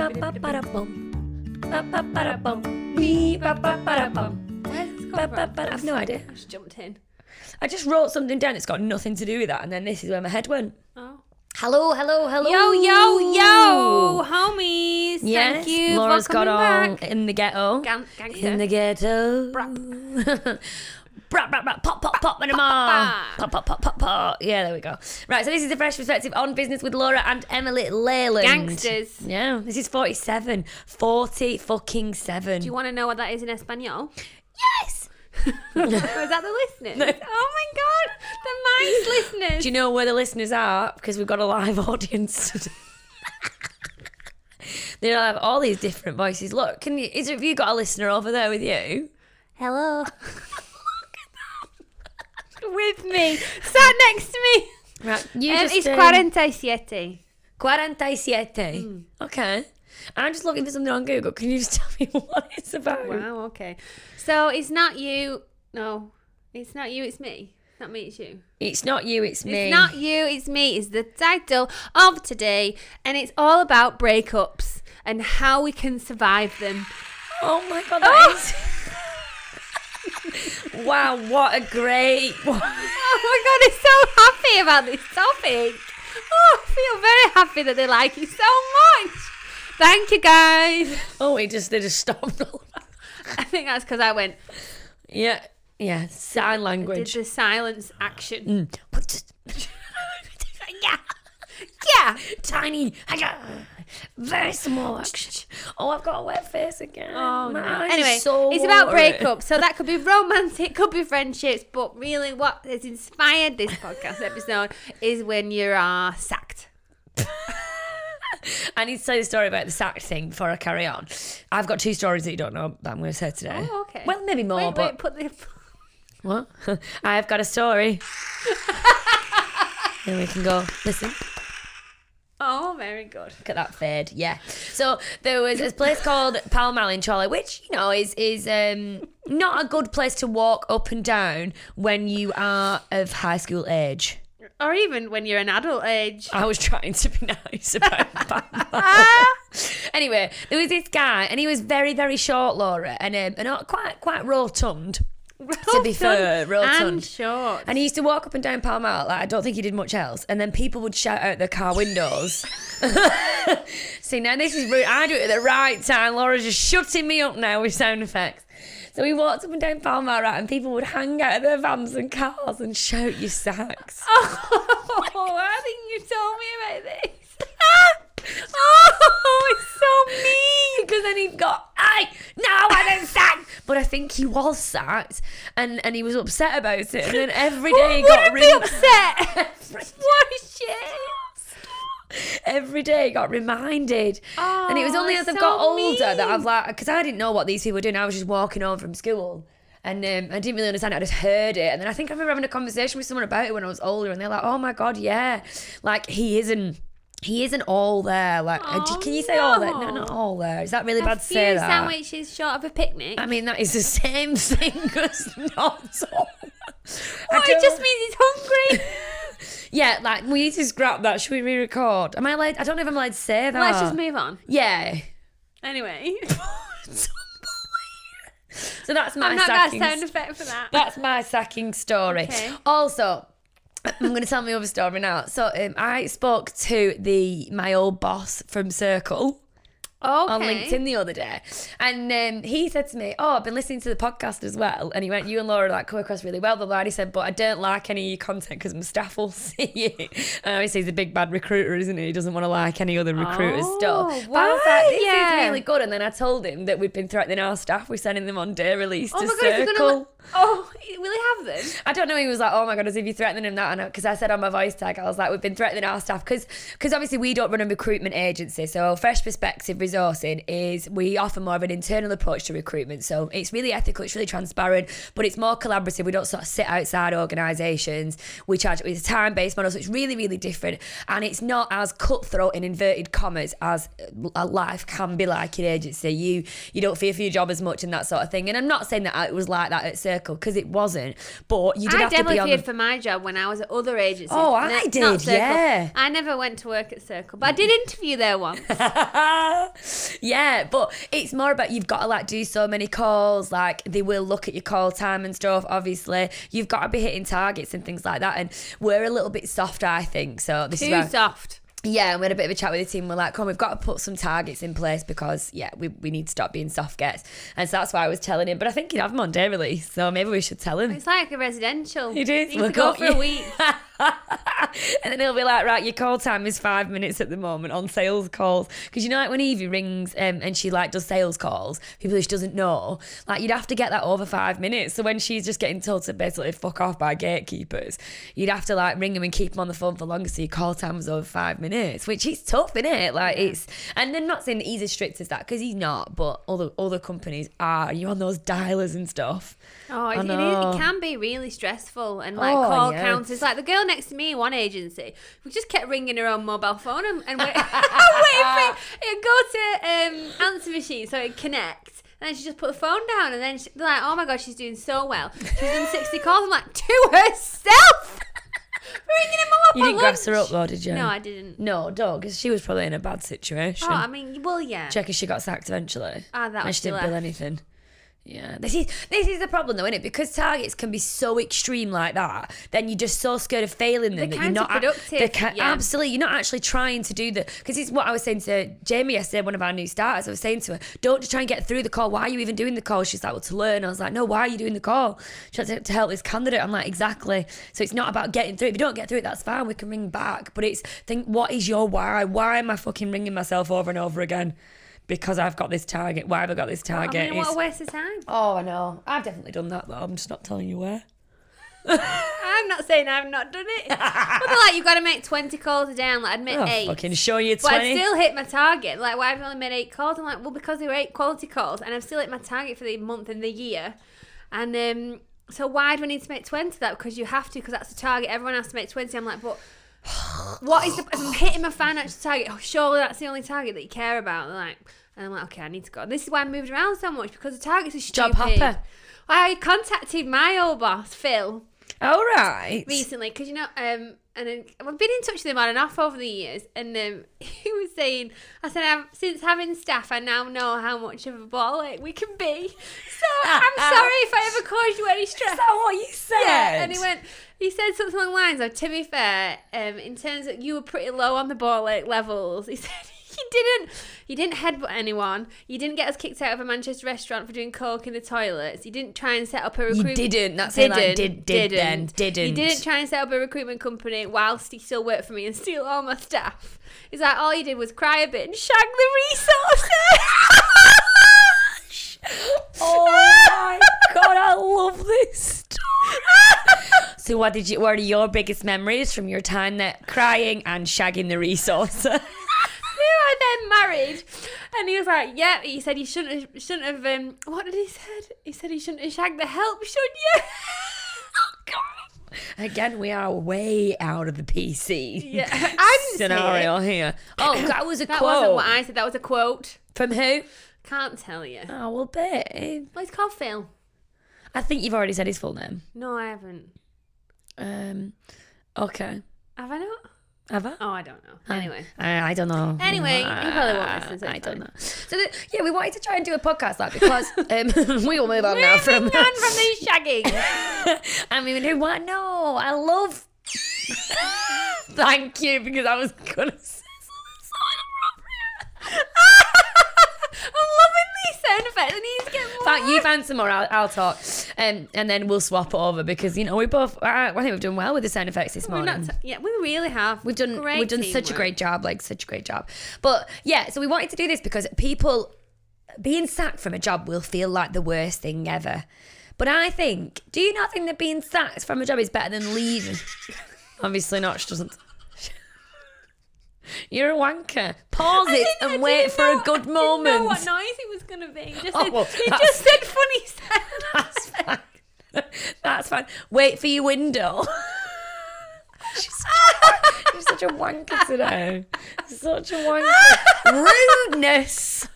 Me, I've no idea. I just jumped in. I just wrote something down It's got nothing to do with that, and then this is where my head went. Oh. Hello, hello, hello. Yo, yo, yo, homies. Yes, Thank you Laura's for got on back. in the ghetto. Gang- gangster. in the ghetto. Brap. Brap, brap, brap, pop, pop, pop, and a pop. Pop, pop, pop, pop, pop. Yeah, there we go. Right, so this is the fresh perspective on business with Laura and Emily Leyland. Gangsters. Yeah, this is 47. 40 fucking 7. Do you want to know what that is in Espanol? yes! Is that the listeners? Oh my god, the mice listeners. Do you know where the listeners are? Because we've got a live audience today. They'll have all these different voices. Look, can you? Is have you got a listener over there with you? Hello. With me, sat next to me. Right, you Um, just. it's um, 47. 47. Okay. I'm just looking for something on Google. Can you just tell me what it's about? Wow, okay. So it's not you. No, it's not you, it's me. Not me, it's you. It's not you, it's me. It's not you, it's me. Is the title of today, and it's all about breakups and how we can survive them. Oh my god, that is. wow, what a great. Oh my god, I'm so happy about this topic. Oh, I feel very happy that they like it so much. Thank you, guys. Oh, it just they just stopped. I think that's because I went yeah, yeah. Sign language. did the silence action. Mm. yeah, Yeah. tiny. Very small. Oh, I've got a wet face again. Oh My no. Anyway, so it's about breakups. So that could be romantic, could be friendships, but really what has inspired this podcast episode is when you are sacked. I need to tell you the story about the sack thing before I carry on. I've got two stories that you don't know that I'm going to say today. Oh, okay. Well, maybe more, Wait, but wait, put the what? I've got a story. and we can go listen. Oh, very good. Look at that fade. Yeah. So there was this place called Pall Mall in Chorley, which you know is is um, not a good place to walk up and down when you are of high school age. Or even when you're an adult age. I was trying to be nice about Pall anyway, there was this guy, and he was very very short, Laura, and um, and quite quite rotund. To be fair, rotund. and short. And he used to walk up and down Pall Mall. Like, I don't think he did much else. And then people would shout out their car windows. See, now this is rude. I do it at the right time. Laura's just shutting me up now with sound effects. So we walked up and down Pall Mall, right, and people would hang out of their vans and cars and shout your sacks. Oh, I think you told me about this. oh, it's so mean. Because then he got, I no, I didn't sack. But I think he was sacked, and and he was upset about it. And then every day he got rem- upset? what a shit. every day he got reminded. and it was Oh, only as I've got so older that I've like, because I didn't know what these people were doing. I was just walking home from school. And um, I didn't really understand it. I just heard it. And then I think I remember having a conversation with someone about it when I was older. And they're like, oh my God, yeah. Like, he isn't. He isn't all there. Like, Oh, can you say all there? No, no. not all there. Is that really A bad to say that? sandwiches short of a picnic. I mean, that is the same thing as not all. Oh, it just means he's hungry. Yeah, like we need to scrap that. Should we re-record? Am I allowed? I don't know if I'm allowed to say that. Let's just move on. Yeah. Anyway, So that's my I'm not got a sound effect for that. That's my sacking story. Okay. Also, I'm going to tell my other story now. So um, I spoke to the my old boss from Circle. Okay. on LinkedIn the other day, and um, he said to me, "Oh, I've been listening to the podcast as well." And he went, "You and Laura like come across really well." Blah blah. And he said, "But I don't like any of your content because my staff will see it." And obviously, he's a big bad recruiter, isn't he? He doesn't want to like any other recruiter's Oh, stuff. But I was like, "This yeah. is really good." And then I told him that we've been threatening our staff. We're sending them on day release Oh to my god, Circle. gonna? Oh, will he have them? I don't know. He was like, "Oh my god, as if you're threatening him that," because I said on my voice tag, I was like, "We've been threatening our staff because because obviously we don't run a recruitment agency. So Fresh Perspective Resourcing is we offer more of an internal approach to recruitment. So it's really ethical, it's really transparent, but it's more collaborative. We don't sort of sit outside organisations. We charge with a time based model, so it's really really different, and it's not as cutthroat in inverted commas as a life can be like in agency. You you don't fear for your job as much and that sort of thing. And I'm not saying that it was like that at Circle because it wasn't, but you did I have to be on. feared The, for my job when I was at other agencies. Oh, I did, yeah. I never went to work at Circle, but I did interview there once. Yeah, but it's more about you've got to like do so many calls. Like they will look at your call time and stuff. Obviously, you've got to be hitting targets and things like that. And we're a little bit softer, I think. So this is Too where, soft. yeah, and we had a bit of a chat with the team. We're like, come, we've got to put some targets in place because yeah, we, we need to stop being soft gets. And so that's why I was telling him. But I think he'd have them on day release, so maybe we should tell him. It's like a residential. It is. You We'll to go for a week. and then he'll be like, right, your call time is five minutes at the moment on sales calls. Because you know, like when Evie rings um, and she like does sales calls, people who she doesn't know, like you'd have to get that over five minutes. So when she's just getting told to basically fuck off by gatekeepers, you'd have to like ring them and keep them on the phone for longer so your call time was over five minutes, which is tough, isn't it? Like it's, and they're not saying that he's as strict as that because he's not, but other other companies are. You're on those dialers and stuff. Oh, it, it, is, it can be really stressful and like Oh, call yeah. counters. Like the girl next to me, in one agency, we just kept ringing her on mobile phone and, and wait, waiting for it. It'd go to um, answer machine so it connects. And then she just put the phone down, and then she, they're like, "Oh my god, she's doing so well. She's done sixty calls." I'm like, "To herself." ringing him up You didn't grass her up though, did you? No, I didn't. No, don't, because she was probably in a bad situation. Oh, I mean, well, yeah. Check if she got sacked eventually. Ah, that and she didn't bill anything. Yeah, this is this is the problem though, isn't it? Because targets can be so extreme like that, then you're just so scared of failing them They're that you're not they're ca- yeah. Absolutely, you're not actually trying to do the because it's what I was saying to Jamie yesterday, one of our new starters. I was saying to her, "Don't just try and get through the call. Why are you even doing the call?" She's like, "Well, to learn." I was like, "No, why are you doing the call?" She had to, to help this candidate. I'm like, "Exactly." So it's not about getting through. If you don't get through it, that's fine. We can ring back. But it's think, what is your why? Why am I fucking ringing myself over and over again? Because I've got this target. Why have I got this I target? mean, what It's- a waste of time. Oh, I know. I've definitely done that though. I'm just not telling you where. I'm not saying I've not done it. but they're like, you've got to make 20 calls a day. I'm like, I'd make Oh, eight. fucking show you But I 20. still hit my target. Like, why have I only made eight calls? I'm like, well, because they were eight quality calls, and I've still hit my target for the month and the year. And um, so why do I need to make 20 that? Because you have to, because that's the target. Everyone has to make 20. I'm like, but what is the, if I'm hitting my financial target? Oh, surely that's the only target that you care about. They're like, and I'm like, okay, I need to go. And this is why I moved around so much because the targets are Job stupid. hopper. I contacted my old boss, Phil, All right. recently because you know um and then, I've been in touch with him on and off over the years and um, he was saying I said i since having staff I now know how much of a ball ache we can be so I'm sorry if I ever caused you any stress Is that what you said? yeah and he went he said something along the lines of to be fair um in terms of you were pretty low on the ball ache levels he said you didn't you didn't headbutt anyone you didn't get us kicked out of a Manchester restaurant for doing coke in the toilets you didn't try and set up a recruitment. You didn't. That's saying like did, did then, didn't. you didn't try and set up a recruitment company whilst he still worked for me and steal all my staff. He's like, all you did was cry a bit and shag the resources. Oh my god, I love this story. so what did you what are your biggest memories from your time there crying and shagging the resource? Then married, and he was like, "Yeah." He said he shouldn't have, shouldn't have. Um, what did he said? He said he shouldn't have shagged the help, should you? Again, we are way out of the PC yeah, I didn't say scenario it. here. Oh, that was a That quote. wasn't what I said. That was a quote. From who? Can't tell you. Oh, well, babe. Well, it's called Phil. I think you've already said his full name. No, I haven't. Um, okay. Have I not? I? Oh, I don't know. Anyway. I, I don't know. Anyway, he probably won't listen, so I don't know. So the, yeah, we wanted to try and do a podcast like because um, we will move on now from. Moving on from these shagging. I mean, who want? No, I love. Thank you, because I was gonna say something so inappropriate. I'm loving these sound effects. I need to get more. Fact, you found some more. I'll, I'll talk, um, and then we'll swap it over because you know we both. I, I think we've done well with the sound effects this We're morning. not. T- yeah, we really have. We've done Great we've done such a teamwork. great job, like such a great job. But yeah, so we wanted to do this because people being sacked from a job will feel like the worst thing ever. But I think, do you not think that being sacked from a job is better than leaving? Obviously not. She doesn't. You're a wanker. Pause I it didn't- I and wait for know- a good I didn't know moment. what noise it was gonna be. He just Oh, said, well, just said funny. That's fine. That's fine. Wait for your window. She's such, a, you're such a wanker today. Such a wanker. Rudeness.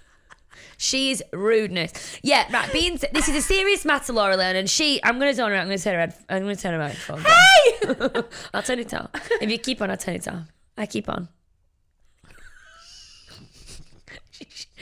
She's rudeness. Yeah, right. Being this is a serious matter, Laura and she. I'm gonna turn her. I'm gonna turn her. head- I'm gonna turn her microphone. Hey! I'll turn it off. If you keep on, I'll turn it off. I keep on.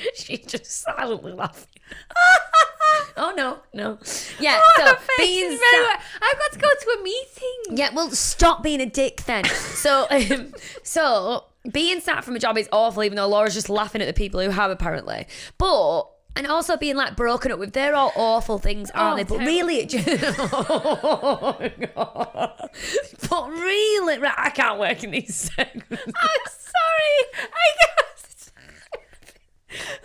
She's just silently laughing. oh no, no. Yeah, Oh, so being is very sat- wet. I've got to go to a meeting. Yeah, well, stop being a dick then. So, um, so being sat from a job is awful, even though Laura's just laughing at the people who have apparently. But and also being like broken up with, they're all awful things, aren't Oh, they? But terrible. really, it just. oh, God. But really, right, I can't work in these segments. I'm sorry. I can't.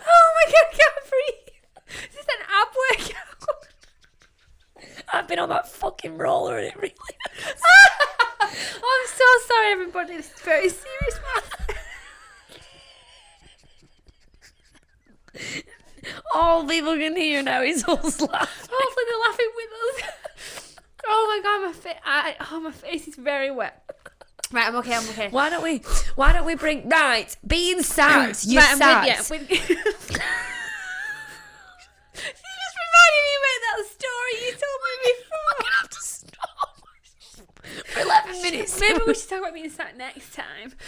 Oh my god, I can't breathe. Is this an ab workout? I've been on that fucking roller and it really. I'm so sorry, everybody. This is very serious. All people can hear now is us laughing. Hopefully they're laughing with us. Oh my god, my face. Oh, my face is very wet. Right, I'm okay. I'm okay. Why don't we? Why don't we bring right? Being sacked, you right, I'm sacked. with you. With you. you just reminded me about that story you told me oh before. gonna have to stop. For 11 minutes. Maybe we should talk about being sat next time.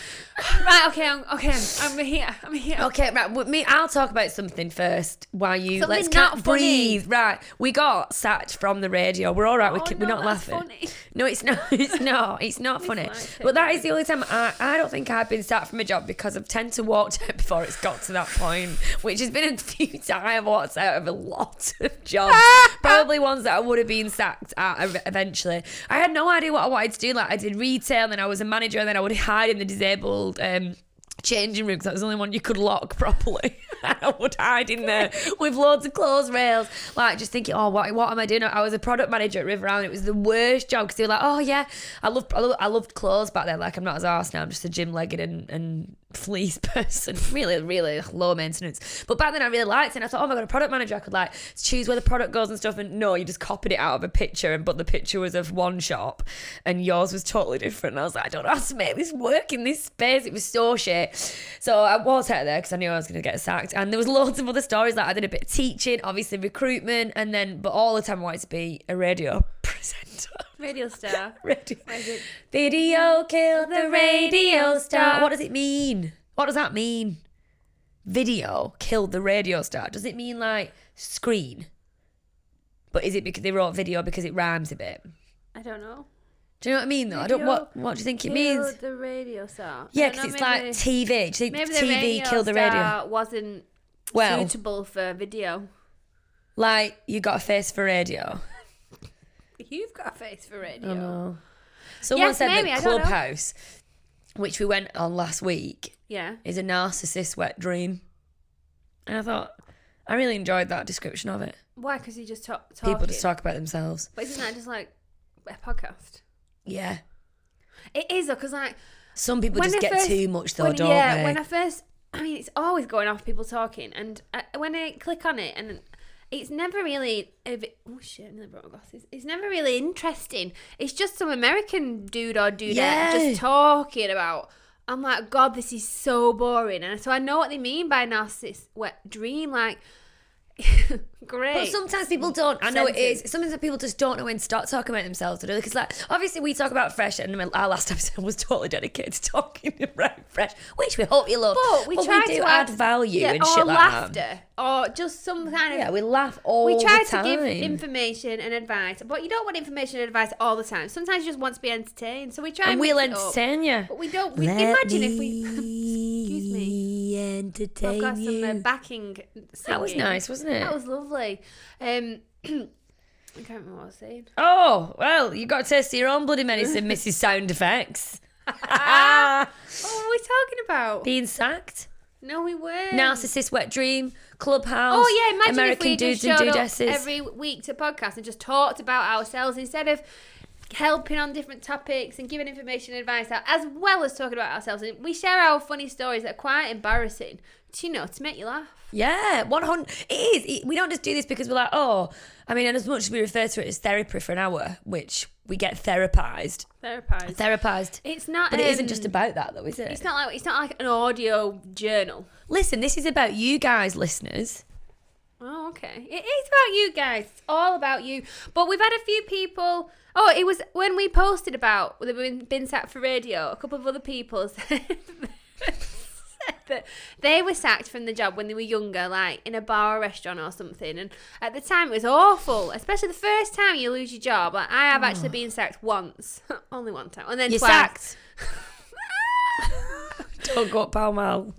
Right, okay, I'm okay. I'm here. I'm here. Okay, right. With me, I'll talk about something first. While you Something let's not can't funny. breathe. Right, we got sacked from the radio. We're all right. we Oh, can, no, we're not that's laughing. funny. No, it's not. It's not. It's not funny. like it, but that is the only time I, I don't think I've been sacked from a job because I've tend to walked out before it's got to that point, which has been a few times I've walked out of a lot of jobs. Probably ones that I would have been sacked at ev- eventually. I had no idea what I wanted to do. Like I did retail, and then I was a manager, and then I would hide in the disabled. Um, changing room 'cause that was the only one you could lock properly. I would hide in there with loads of clothes rails, like just thinking, oh, what, what am I doing? I was a product manager at River Island. It was the worst job because they were like, oh yeah, I love, I loved clothes back then. Like I'm not as arse now. I'm just a gym legged and, and fleece person. really, really low maintenance. But back then I really liked it. And I thought, oh my god, a product manager, I could like choose where the product goes and stuff. And no, you just copied it out of a picture, and but the picture was of one shop, and yours was totally different. And I was like, I don't know how to make this work in this space. It was so shit. So I was out there because I knew I was going to get sacked. And there was loads of other stories. Like I did a bit of teaching, obviously recruitment, and then but all the time I wanted to be a radio presenter. Radio star. radio. Is it? Video killed the radio star. What does it mean? What does that mean? Video killed the radio star. Does it mean like screen? But is it because they wrote video because it rhymes a bit? I don't know. Do you know what I mean though? I don't what what do you think it means? The radio star. Yeah, because it's like TV. Do you think Maybe the TV radio killed the radio? star wasn't Well, suitable for video. like you got a face for radio. You've got a face for radio. I know. Someone Yes, said maybe, that. Clubhouse, which we went on last week, Yeah. is a narcissist wet dream. And I thought I really enjoyed that description of it. Why? Because you just talk. People just talk about themselves. But isn't that just like a podcast? Yeah. It is though, because like Some people just I get first- too much though, when, don't yeah, they? when I first, I mean, it's always going off people talking, and I, when I click on it, and it's never really. Oh shit! I nearly brought my glasses. It's never really interesting. It's just some American dude or dudette Yeah. just talking about. I'm like, God, this is so boring, and so I know what they mean by narcissist wet dream. Like, great. But sometimes people don't. I know it Senses. is. Sometimes people just don't know when to start talking about themselves. Because, like, obviously, we talk about fresh, and our last episode was totally dedicated to talking about fresh, which we hope you love. But we try do to add add- value yeah, and shit like laughter, that. or just some kind of Yeah, we laugh all the time. we try to give information and advice, but you don't want information and advice all the time. Sometimes you just want to be entertained. So we try and and we'll it entertain you. But we don't. We Let imagine if we. Excuse me. Entertain I've got some uh, you. backing. that was nice, wasn't it? That was lovely. Um, I can't remember what I was saying. Oh well, you got to taste your own bloody medicine, Mrs. Sound Effects. What were we talking about? Being sacked. No, we weren't. Narcissist wet dream, clubhouse. Oh yeah, imagine American if we dudes just and showed up every week to podcast and just talked about ourselves instead of helping on different topics and giving information and advice out, as well as talking about ourselves. And we share our funny stories that are quite embarrassing, to, you know, to make you laugh. Yeah, one hundred. It is. It- we don't just do this because we're like, oh, I mean, and as much as we refer to it as therapy for an hour, which we get therapized, Therapized. therapized. It's not. But it isn't um, just about that, though, is it? It's not like it's not like an audio journal. Listen, this is about you guys, listeners. Oh, okay. It is about you guys. It's all about you. But we've had a few people. Oh, it was when we posted about the been, been sat for radio. A couple of other people said, that they were sacked from the job when they were younger, like in a bar or restaurant or something. And at the time, it was awful, especially the first time you lose your job. Like, I have actually been sacked once, only one time, and then You're twice. sacked. Don't go up Pall Mall.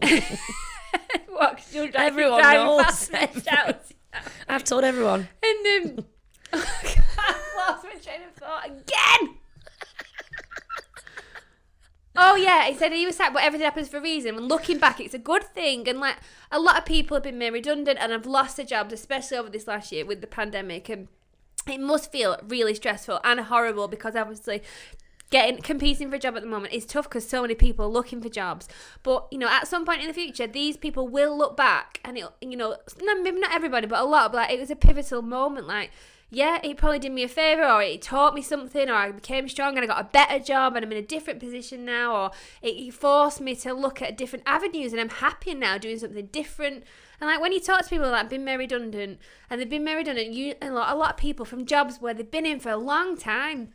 What, Everyone knows. I've told everyone. And um, thought again. Oh yeah, he said he was sacked, but everything happens for a reason. And looking back, it's a good thing. And like a lot of people have been made redundant and have lost their jobs, especially over this last year with the pandemic. And it must feel really stressful and horrible because obviously getting competing for a job at the moment is tough because so many people are looking for jobs. But you know, at some point in the future, these people will look back and it, you know, not, maybe not everybody, but a lot. But like, it was a pivotal moment. Like, yeah, it probably did me a favor, or it taught me something, or I became strong and I got a better job and I'm in a different position now, or it, it forced me to look at different avenues and I'm happier now doing something different. And like when you talk to people that have been made redundant and they've been made redundant, you a lot, a lot of people from jobs where they've been in for a long time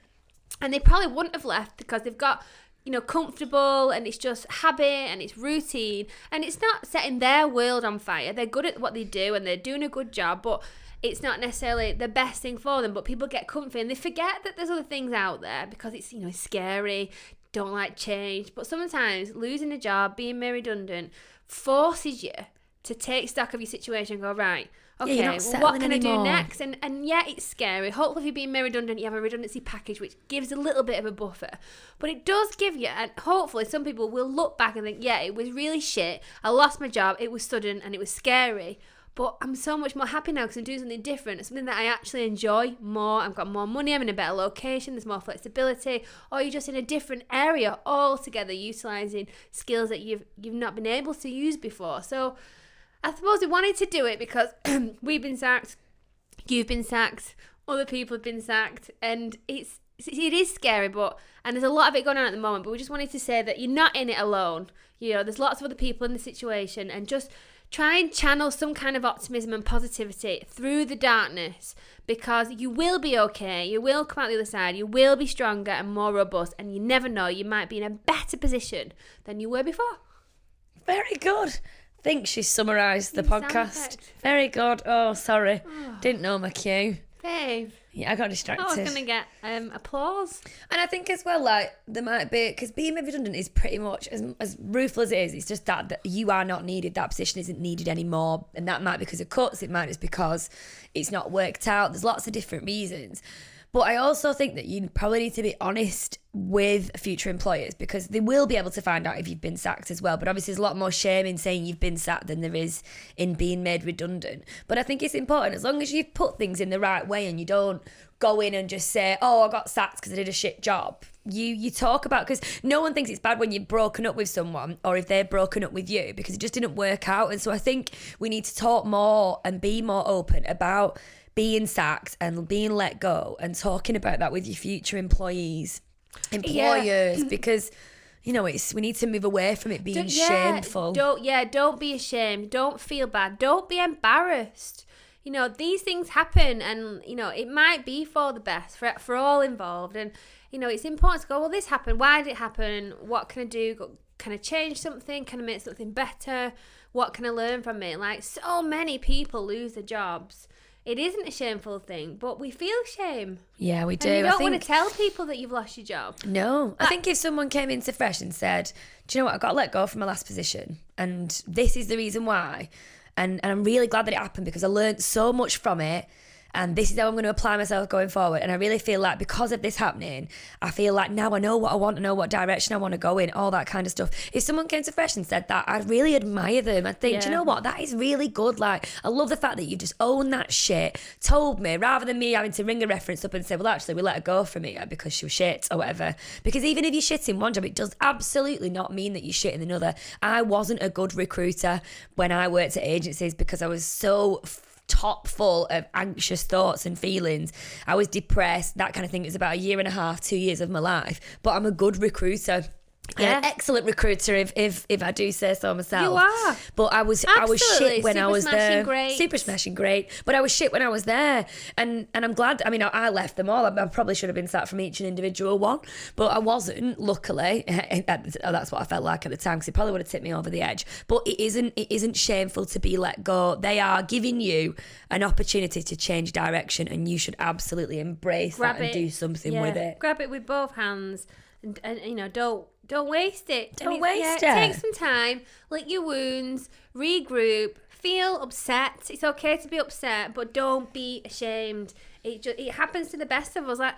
and they probably wouldn't have left because they've got you know comfortable and it's just habit and it's routine and it's not setting their world on fire they're good at what they do and they're doing a good job but it's not necessarily the best thing for them but people get comfy and they forget that there's other things out there because it's you know scary don't like change. But sometimes losing a job being made redundant forces you to take stock of your situation and go right okay you're well, what can i do next? And and yeah it's scary. Hopefully if you're being made redundant you have a redundancy package which gives a little bit of a buffer. But it does give you and hopefully some people will look back and think yeah it was really shit. I lost my job. It was sudden and it was scary but I'm so much more happy now because I'm doing something different. Something that I actually enjoy more. I've got more money. I'm in a better location. There's more flexibility. Or you're just in a different area altogether, utilizing skills that you've you've not been able to use before. So I suppose we wanted to do it because we've been sacked, you've been sacked, other people have been sacked, and it's it is scary, but and there's a lot of it going on at the moment. But we just wanted to say that you're not in it alone. You know, there's lots of other people in the situation, and just try and channel some kind of optimism and positivity through the darkness because you will be okay. You will come out the other side. You will be stronger and more robust, and you never know. You might be in a better position than you were before. Very good. I think she summarised the podcast. Very good. Oh, sorry. Oh. Didn't know my cue. Babe, Yeah, I got I was distracted. gonna get um, applause. And I think as well, like there might be because being made redundant is pretty much as as rueful as it is. It's just that, that you are not needed. That position isn't needed anymore, and that might be because of cuts. It might just because it's not worked out. There's lots of different reasons. But I also think that you probably need to be honest with future employers because they will be able to find out if you've been sacked as well. But obviously, there's a lot more shame in saying you've been sacked than there is in being made redundant. But I think it's important as long as you've put things in the right way and you don't go in and just say, "Oh, I got sacked because I did a shit job." You you talk about because no one thinks it's bad when you've broken up with someone or if they're broken up with you because it just didn't work out. And so I think we need to talk more and be more open about being sacked and being let go and talking about that with your future employees, employers mm-hmm. because you know it's we need to move away from it being Don't- yeah, shameful. Don't yeah, don't be ashamed. Don't feel bad. Don't be embarrassed. You know, these things happen and you know, it might be for the best for for all involved and you know, it's important to go, well this happened. Why did it happen? What can I do? Can I change something? Can I make something better? What can I learn from it? Like so many people lose their jobs. It isn't a shameful thing, but we feel shame. yeah, we do. And you don't think want to tell people that you've lost your job. No, I think if someone came into Fresh and said, "Do you know what? I got let go from my last position, and this is the reason why," and and I'm really glad that it happened because I learned so much from it. And this is how I'm going to apply myself going forward. And I really feel like because of this happening, I feel like now I know what I want, I know what direction I want to go in, all that kind of stuff. If someone came to Fresh and said that, I'd really admire them. I'd think, do you know what? That is really good. Like, I love the fact that you just own that shit, told me, rather than me having to ring a reference up and say, well, actually, we let her go from here because she was shit or whatever. Because even if you're shit in one job, it does absolutely not mean that you're shit in another. I wasn't a good recruiter when I worked at agencies because I was so top full of anxious thoughts and feelings. I was depressed, that kind of thing. It was about a year and a half, two years of my life. But I'm a good recruiter. Yeah. An excellent recruiter, if, if if I do say so myself. You are. But I was I was shit when I Super was smashing there. great. Super smashing great. But I was shit when I was there, and and I'm glad. I mean, I, I left them all. I, I probably should have been sat from each and individual one, but I wasn't. Luckily, oh, that's what I felt like at the time because it probably would have tipped me over the edge. But it isn't. It isn't shameful to be let go. They are giving you an opportunity to change direction, and you should absolutely embrace Grab that and do something Yeah. with it. Grab it with both hands, and, and you know, don't don't waste it. Don't And waste yeah, it. Take some time, lick your wounds, regroup, feel upset. It's okay to be upset, but don't be ashamed. It just it happens to the best of us. Like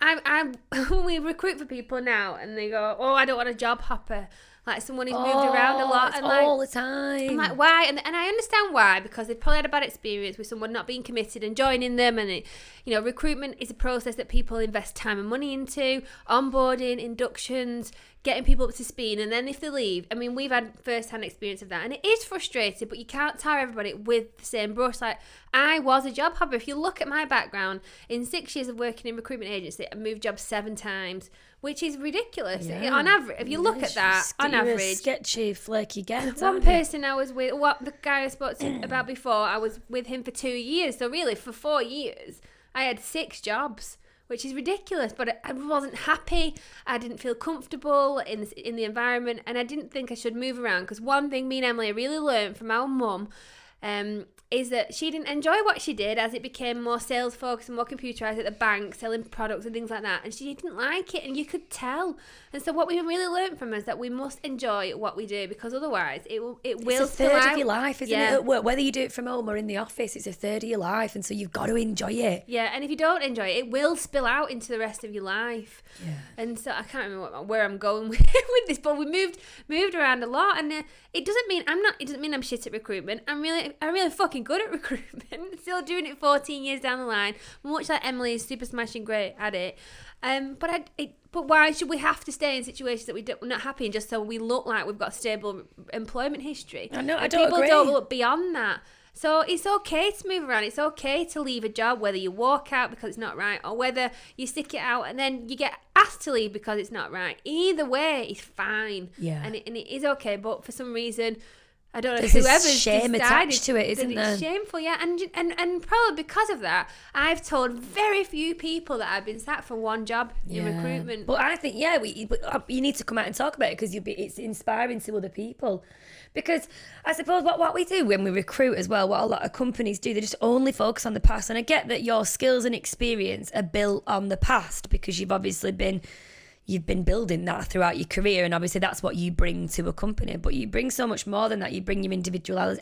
I I we recruit for people now, and they go, "Oh, I don't want a job hopper." Like someone who's moved around a Oh, lot, and like all the time. I'm like, why? And, and I understand why because they've probably had a bad experience with someone not being committed and joining them. And, it, you know, recruitment is a process that people invest time and money into, onboarding, inductions, getting people up to speed. And then if they leave, I mean, we've had first hand experience of that. And it is frustrating, but you can't tar everybody with the same brush. Like, I was a job hopper. If you look at my background, in six years of working in recruitment agency, I moved jobs seven times. Which is ridiculous. Yeah. On average, if you look Yeah, at that, on average, sketchy, flaky get. one person I was with, what the guy I spoke to about before, I was with him for two years. So really, for four years, I had six jobs, which is ridiculous. But I- I wasn't happy. I didn't feel comfortable in this, in the environment, and I didn't think I should move around. Because one thing me and Emily really learned from our mum. Um, is that she didn't enjoy what she did as it became more sales focused and more computerized at the bank, selling products and things like that. And she didn't like it, and you could tell. And so, what we really learned from is that we must enjoy what we do because otherwise, it will it will It's a third out. of your life, isn't Yeah. it? Whether you do it from home or in the office, it's a third of your life, and so you've got to enjoy it. Yeah, and if you don't enjoy it, it will spill out into the rest of your life. Yeah. And so I can't remember what, where I'm going with, with this, but we moved moved around a lot, and uh, it doesn't mean I'm not. It doesn't mean I'm shit at recruitment. I'm really I'm really fucking good at recruitment. Still doing it 14 years down the line. Much like Emily is super smashing great at it. Um, but I, it, but why should we have to stay in situations that we don't, we're not happy in just so we look like we've got a stable employment history? I know, I don't people agree. don't look beyond that. So it's okay to move around. It's okay to leave a job, whether you walk out because it's not right, or whether you stick it out and then you get asked to leave because it's not right. Either way, it's fine. Yeah. and it, and it is okay. But for some reason, I don't know There's whoever's shame decided attached to it, isn't it's there? Shameful, yeah, and and and probably because of that, I've told very few people that I've been sat for one job in Yeah. recruitment. But I think yeah, we uh, you need to come out and talk about it because you'll be it's inspiring to other people. Because I suppose what, what we do when we recruit as well, what a lot of companies do, they just only focus on the past. And I get that your skills and experience are built on the past because you've obviously been you've been building that throughout your career and obviously that's what you bring to a company but you bring so much more than that you bring your individuality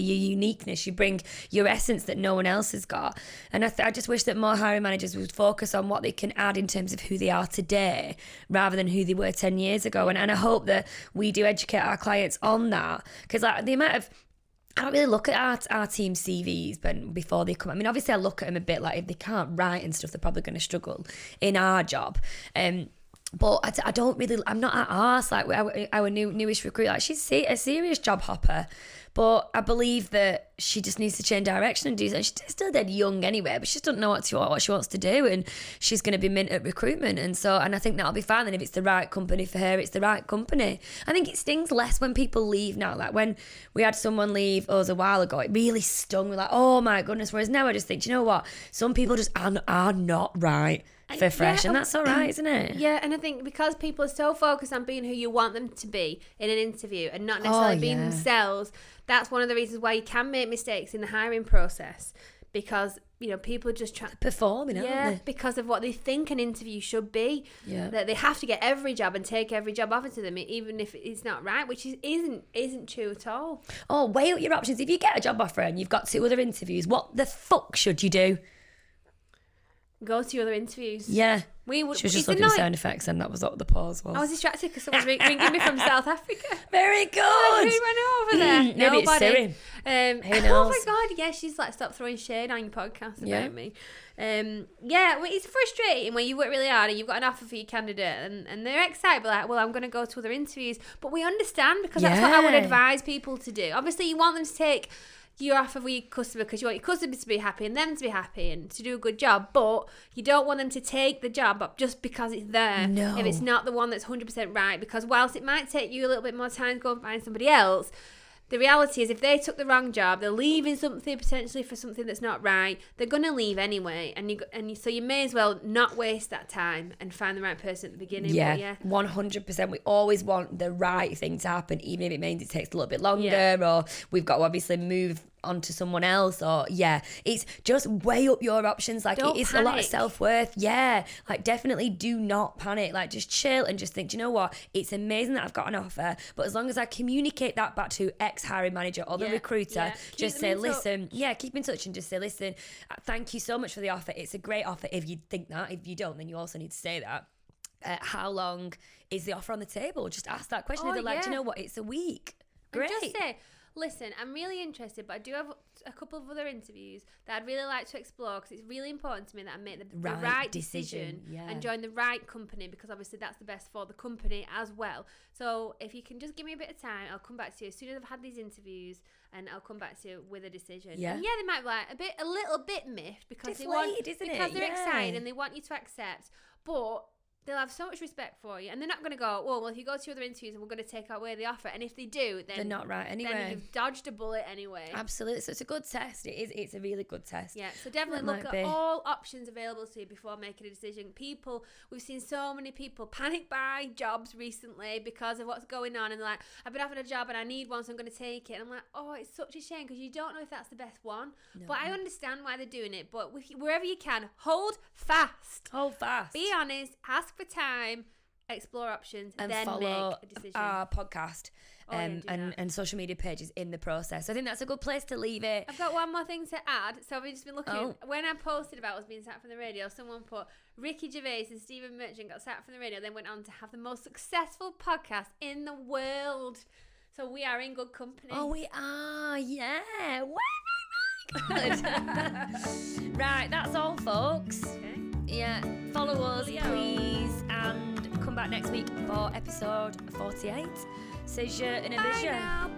your uniqueness you bring your essence that no one else has got and I, th- I just wish that more hiring managers would focus on what they can add in terms of who they are today rather than who they were 10 years ago and, and I hope that we do educate our clients on that because like the amount of I don't really look at our, our team CVs but before they come. I mean, obviously, I look at them a bit like if they can't write and stuff, they're probably going to struggle in our job. Um, but I, I don't really, I'm not at arse like our, our new newish recruit. Like she's a serious job hopper, but I believe that she just needs to change direction and do something. She's still dead young anyway, but she just doesn't know what, to, what she wants to do, and she's going to be mint at recruitment. And so, and I think that'll be fine. And if it's the right company for her, it's the right company. I think it stings less when people leave now. Like when we had someone leave us a while ago, it really stung. We're like, oh my goodness. Whereas now I just think, "Do you know what? Some people just are, are not right for fresh, yeah, and that's all right, isn't it? Yeah, and I think because people are so focused on being who you want them to be in an interview and not oh, necessarily Oh, being yeah. themselves, that's one of the reasons why you can make mistakes in the hiring process because you know people just try. Performing, Yeah, because of what they think an interview should be. Yeah. That they have to get every job and take every job offered to them, even if it's not right, which is, isn't isn't true at all. Oh, weigh up your options. If you get a job offer and you've got two other interviews, what the fuck should you do? Go to your other interviews. Yeah. we would. She was just it's looking at sound effects, and that was what the pause was. I was distracted because someone's ring- ringing me from South Africa. Very Who good. went over there? Maybe it's Nobody. Siri. Um, Who Oh my god, yeah, she's like, stop throwing shade on your podcast about Yeah. me. Um, yeah, well, it's frustrating when you work really hard and you've got an offer for your candidate and, and they're excited, but like, well, I'm going to go to other interviews. But we understand because that's what I would advise people to do. Obviously, you want them to take your offer for your customer because you want your customer to be happy and them to be happy and to do a good job, but you don't want them to take the job up just because it's there. No. If it's not the one that's 100% right, because whilst it might take you a little bit more time to go and find somebody else, the reality is if they took the wrong job they're leaving something potentially for something that's not right they're going to leave anyway and you and you, so you may as well not waste that time and find the right person at the beginning Yeah, yeah one hundred percent. We always want the right thing to happen, even if it means it takes a little bit longer, Yeah. or we've got to obviously move on to someone else. Or yeah, it's just weigh up your options. Like Don't it is a lot of self worth. Yeah, like definitely do not panic. Like just chill and just think. Do you know what? It's amazing that I've got an offer, but as long as I communicate that back to ex hiring manager or the Yeah, recruiter, yeah. Just say, in touch. listen, yeah, keep in touch and just say, listen, uh, thank you so much for the offer. It's a great offer. If you think that, if you don't, then you also need to say that. Uh, how long is the offer on the table? Just ask that question. Oh, they're like, do you know what? It's a week. And Great. just say, listen, I'm really interested, but I do have a couple of other interviews that I'd really like to explore because it's really important to me that I make the the right, Right decision, decision, yeah. and join the right company because obviously that's the best for the company as well. So if you can just give me a bit of time, I'll come back to you as soon as I've had these interviews and I'll come back to you with a decision. Yeah. And yeah, they might be like a bit, a little bit miffed because they want, isn't it? because they're excited and they want you to accept, but they'll have so much respect for you, and they're not going to go, well, well, if you go to other interviews, and we're going to take away the offer. And if they do, then They're not right anyway. Then you've dodged a bullet anyway. Absolutely. So it's a good test. It is. It's a really good test. Yeah, so definitely That look at be. all options available to you before making a decision. People, we've seen so many people panic buy jobs recently because of what's going on, and they're like, I've been offered a job and I need one, so I'm going to take it. And I'm like, oh, it's such a shame because you don't know if that's the best one. No. But I understand why they're doing it. But wherever you can, hold fast. Hold fast. Be honest, ask for time, explore options, and then follow make a decision. our podcast Oh, yeah, um, and, that. and social media pages in the process. I think that's a good place to leave it. I've got one more thing to add. So I've just been looking. Oh. When I posted about us being sacked from the radio, someone put Ricky Gervais and Stephen Merchant got sacked from the radio, then went on to have the most successful podcast in the world. So we are in good company. Oh, we are. Yeah. Very, very good. right. That's all, folks. Okay. Yeah. Follow us, Coolio. please, and come back next week for episode 48. Says you in a Bye vision. now.